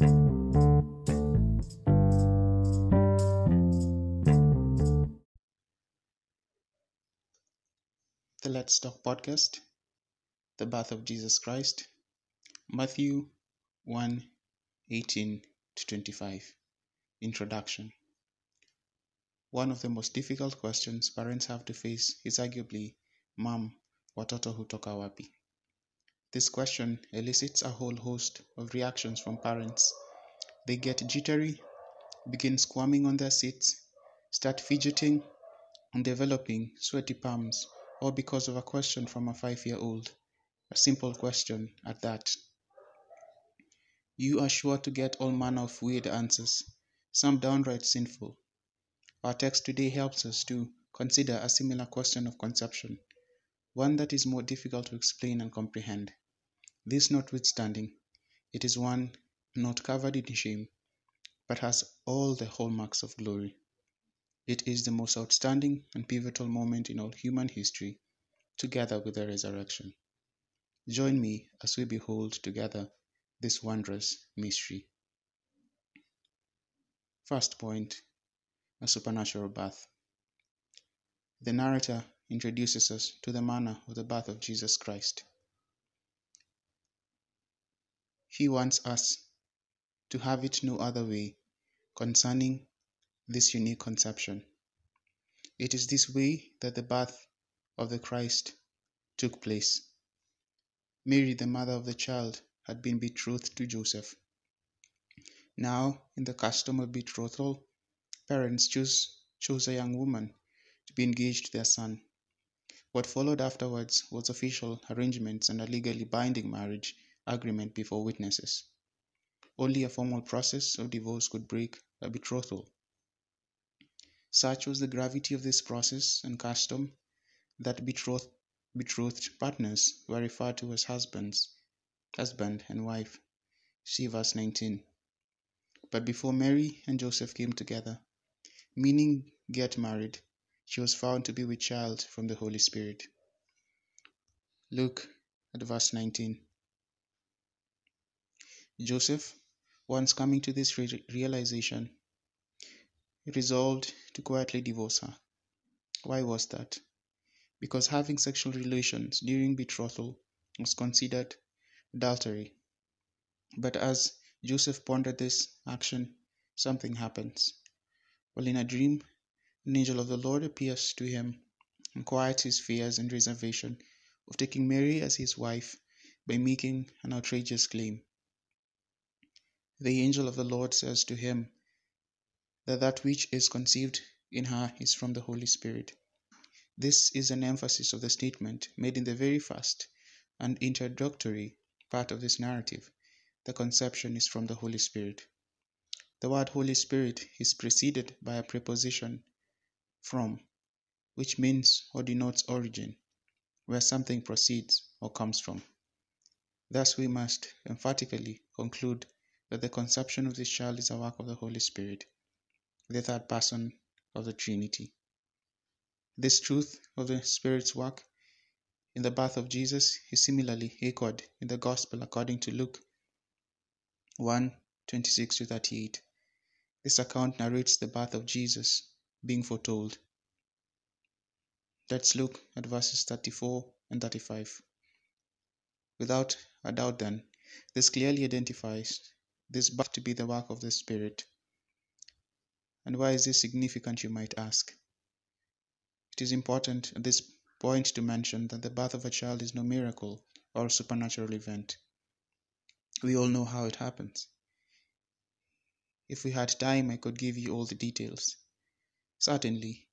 The Let's Talk podcast, The Birth of Jesus Christ, Matthew 1 18 to 25. Introduction One of the most difficult questions parents have to face is arguably, Mom, watoto hutoka wapi? This question elicits a whole host of reactions from parents. They get jittery, begin squirming on their seats, start fidgeting, and developing sweaty palms all because of a question from a five year old. A simple question at that. You are sure to get all manner of weird answers, some downright sinful. Our text today helps us to consider a similar question of conception, one that is more difficult to explain and comprehend. This notwithstanding, it is one not covered in shame, but has all the hallmarks of glory. It is the most outstanding and pivotal moment in all human history, together with the resurrection. Join me as we behold together this wondrous mystery. First point a supernatural birth. The narrator introduces us to the manner of the birth of Jesus Christ. He wants us to have it no other way concerning this unique conception. It is this way that the birth of the Christ took place. Mary, the mother of the child, had been betrothed to Joseph. Now, in the custom of betrothal, parents choose, chose a young woman to be engaged to their son. What followed afterwards was official arrangements and a legally binding marriage agreement before witnesses. Only a formal process of divorce could break a betrothal. Such was the gravity of this process and custom that betrothed, betrothed partners were referred to as husbands, husband and wife. See verse 19. But before Mary and Joseph came together, meaning get married, she was found to be with child from the Holy Spirit. Look at verse 19. Joseph, once coming to this re- realization, resolved to quietly divorce her. Why was that? Because having sexual relations during betrothal was considered adultery. But as Joseph pondered this action, something happens. While in a dream, an angel of the Lord appears to him and quiets his fears and reservation of taking Mary as his wife by making an outrageous claim. The angel of the Lord says to him that that which is conceived in her is from the Holy Spirit. This is an emphasis of the statement made in the very first and introductory part of this narrative. The conception is from the Holy Spirit. The word Holy Spirit is preceded by a preposition from, which means or denotes origin, where something proceeds or comes from. Thus, we must emphatically conclude that the conception of this child is a work of the Holy Spirit, the third person of the Trinity. This truth of the Spirit's work in the birth of Jesus is similarly echoed in the Gospel according to Luke 1 26 to 38. This account narrates the birth of Jesus being foretold. Let's look at verses 34 and 35. Without a doubt, then, this clearly identifies this birth to be the work of the Spirit. And why is this significant, you might ask? It is important at this point to mention that the birth of a child is no miracle or supernatural event. We all know how it happens. If we had time, I could give you all the details. Certainly,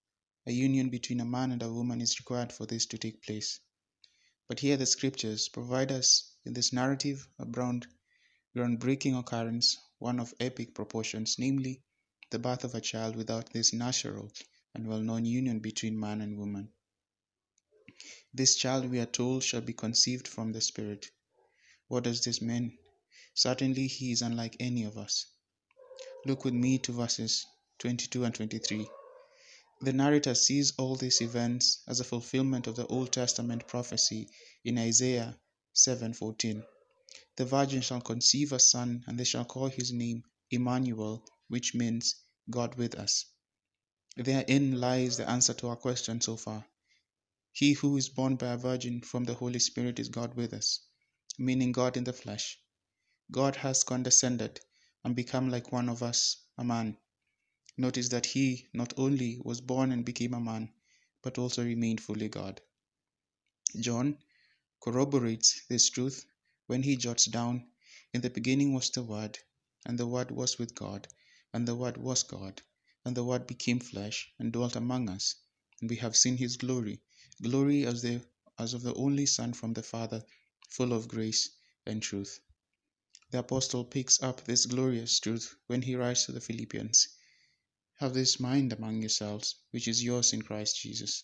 a union between a man and a woman is required for this to take place. But here the scriptures provide us in this narrative a ground, groundbreaking occurrence, one of epic proportions, namely the birth of a child without this natural and well known union between man and woman. This child, we are told, shall be conceived from the Spirit. What does this mean? Certainly, he is unlike any of us. Look with me to verses 22 and 23. The narrator sees all these events as a fulfillment of the Old Testament prophecy in Isaiah 7:14. The virgin shall conceive a son, and they shall call his name Emmanuel, which means God with us. Therein lies the answer to our question so far. He who is born by a virgin from the Holy Spirit is God with us, meaning God in the flesh. God has condescended and become like one of us, a man. Notice that he not only was born and became a man, but also remained fully God. John corroborates this truth when he jots down, In the beginning was the Word, and the Word was with God, and the Word was God, and the Word became flesh and dwelt among us, and we have seen his glory, glory as, the, as of the only Son from the Father, full of grace and truth. The apostle picks up this glorious truth when he writes to the Philippians Have this mind among yourselves, which is yours in Christ Jesus,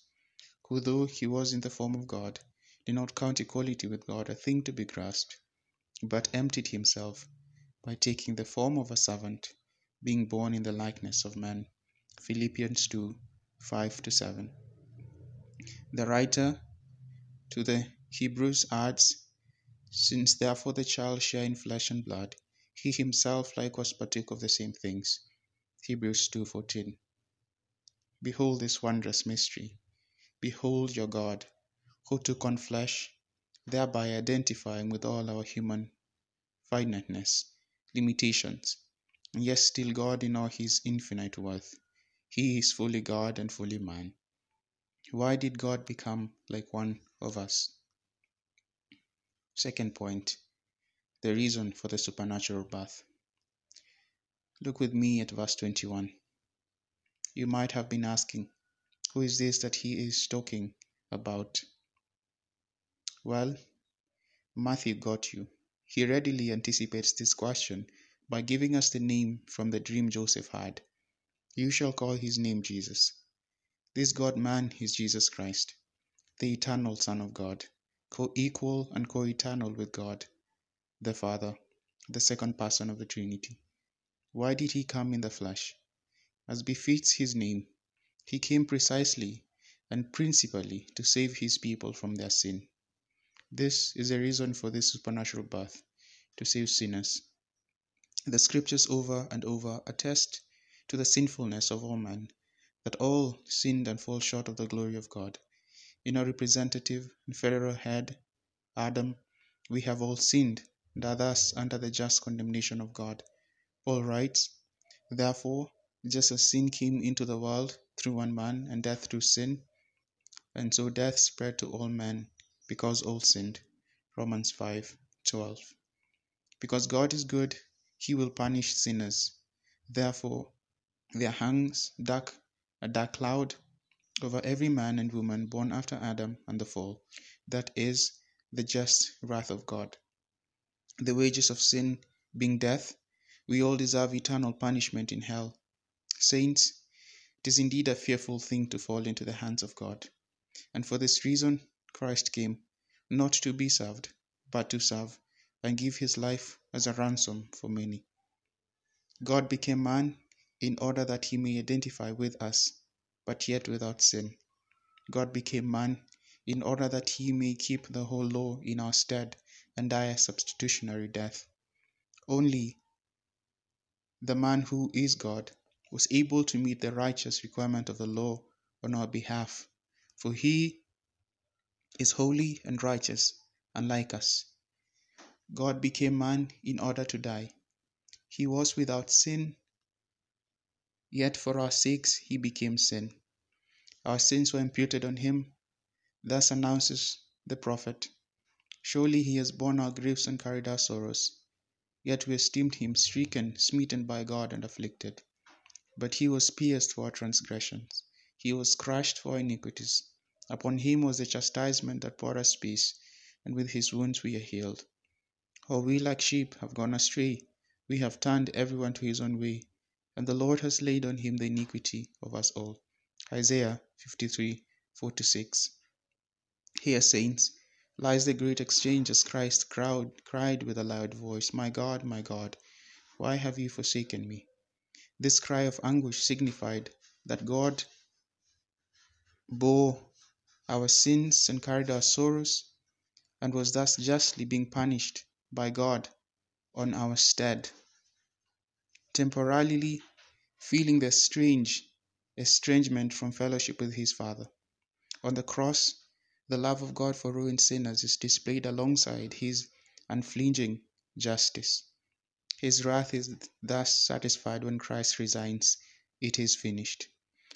who, though he was in the form of God, did not count equality with God a thing to be grasped, but emptied himself by taking the form of a servant, being born in the likeness of man. Philippians 2 5 7. The writer to the Hebrews adds, Since therefore the child share in flesh and blood, he himself likewise partook of the same things. Hebrews 2:14. Behold this wondrous mystery. Behold your God, who took on flesh, thereby identifying with all our human finiteness, limitations, and yet still God in all his infinite worth. He is fully God and fully man. Why did God become like one of us? Second point the reason for the supernatural birth. Look with me at verse 21. You might have been asking, who is this that he is talking about? Well, Matthew got you. He readily anticipates this question by giving us the name from the dream Joseph had. You shall call his name Jesus. This God man is Jesus Christ, the eternal Son of God, co equal and co eternal with God, the Father, the second person of the Trinity. Why did he come in the flesh? As befits his name, he came precisely and principally to save his people from their sin. This is the reason for this supernatural birth to save sinners. The scriptures over and over attest to the sinfulness of all men, that all sinned and fall short of the glory of God. In our representative and federal head, Adam, we have all sinned and are thus under the just condemnation of God. Paul writes, Therefore, just as sin came into the world through one man, and death through sin, and so death spread to all men because all sinned. Romans 5 12. Because God is good, he will punish sinners. Therefore, there hangs dark a dark cloud over every man and woman born after Adam and the fall, that is, the just wrath of God. The wages of sin being death, we all deserve eternal punishment in hell. Saints, it is indeed a fearful thing to fall into the hands of God. And for this reason, Christ came, not to be served, but to serve, and give his life as a ransom for many. God became man in order that he may identify with us, but yet without sin. God became man in order that he may keep the whole law in our stead and die a substitutionary death. Only the man who is God was able to meet the righteous requirement of the law on our behalf, for he is holy and righteous, unlike us. God became man in order to die. He was without sin Yet for our sakes he became sin. Our sins were imputed on him. Thus announces the prophet Surely he has borne our griefs and carried our sorrows. Yet we esteemed him stricken, smitten by God, and afflicted. But he was pierced for our transgressions, he was crushed for our iniquities. Upon him was the chastisement that brought us peace, and with his wounds we are healed. For we like sheep have gone astray, we have turned everyone to his own way and the Lord has laid on him the iniquity of us all. Isaiah 53 4 6. Here, saints, lies the great exchange as Christ cried, cried with a loud voice, My God, my God, why have you forsaken me? This cry of anguish signified that God bore our sins and carried our sorrows and was thus justly being punished by God on our stead, temporarily feeling the strange estrangement from fellowship with his Father. On the cross, the love of God for ruined sinners is displayed alongside his unflinching justice. His wrath is thus satisfied when Christ resigns, It is finished.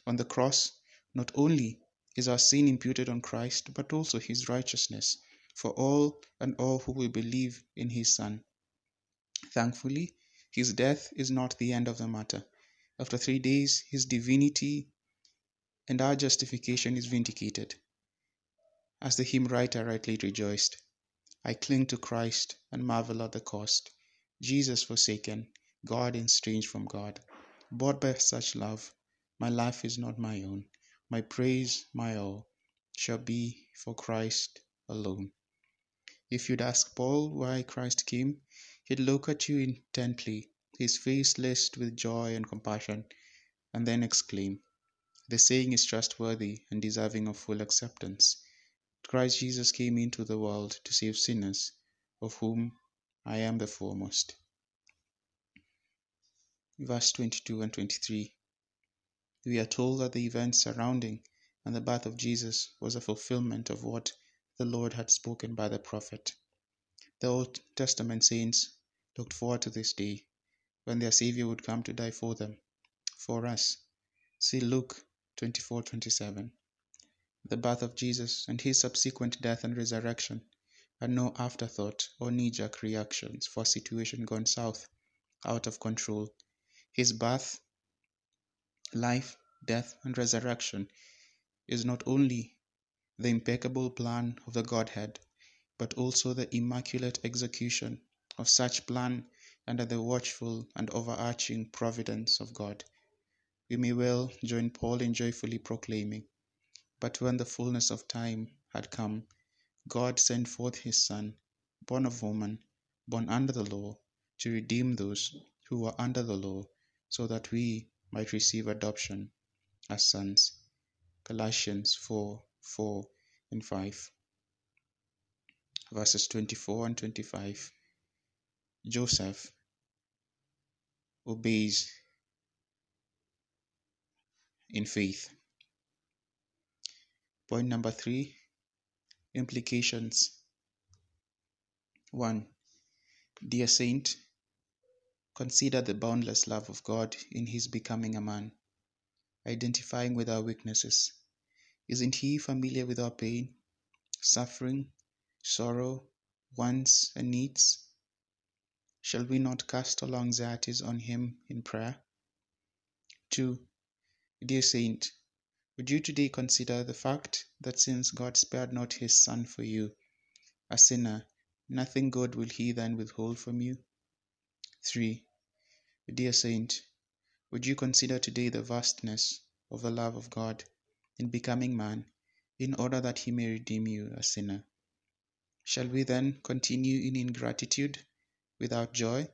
On the cross, not only is our sin imputed on Christ, but also his righteousness for all and all who will believe in his Son. Thankfully, his death is not the end of the matter. After three days, his divinity and our justification is vindicated. As the hymn writer rightly rejoiced, I cling to Christ and marvel at the cost. Jesus forsaken, God estranged from God. Bought by such love, my life is not my own. My praise, my all, shall be for Christ alone. If you'd ask Paul why Christ came, he'd look at you intently, his face lit with joy and compassion, and then exclaim, The saying is trustworthy and deserving of full acceptance. Christ Jesus came into the world to save sinners, of whom I am the foremost. Verse 22 and 23. We are told that the events surrounding and the birth of Jesus was a fulfillment of what the Lord had spoken by the prophet. The Old Testament saints looked forward to this day when their Savior would come to die for them, for us. See Luke 24:27. The birth of Jesus and his subsequent death and resurrection are no afterthought or knee-jerk reactions for a situation gone south, out of control. His birth, life, death, and resurrection is not only the impeccable plan of the Godhead, but also the immaculate execution of such plan under the watchful and overarching providence of God. We may well join Paul in joyfully proclaiming, But when the fullness of time had come, God sent forth his Son, born of woman, born under the law, to redeem those who were under the law, so that we might receive adoption as sons. Galatians 4 4 and 5. Verses 24 and 25. Joseph obeys in faith. Point number three implications. 1. Dear Saint, consider the boundless love of God in his becoming a man, identifying with our weaknesses isn't he familiar with our pain, suffering, sorrow, wants, and needs? Shall we not cast all anxieties on him in prayer? 2. Dear Saint, would you today consider the fact that since God spared not his Son for you, a sinner, nothing good will he then withhold from you? 3. Dear Saint, would you consider today the vastness of the love of God in becoming man, in order that he may redeem you, a sinner. Shall we then continue in ingratitude without joy?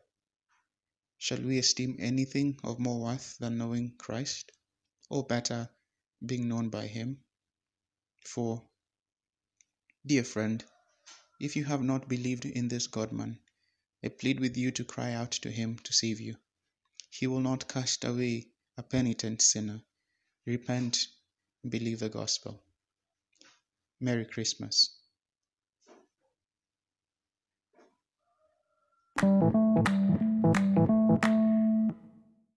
Shall we esteem anything of more worth than knowing Christ, or better, being known by him? For, Dear friend, if you have not believed in this God man, I plead with you to cry out to him to save you. He will not cast away a penitent sinner. Repent believe the gospel. Merry Christmas.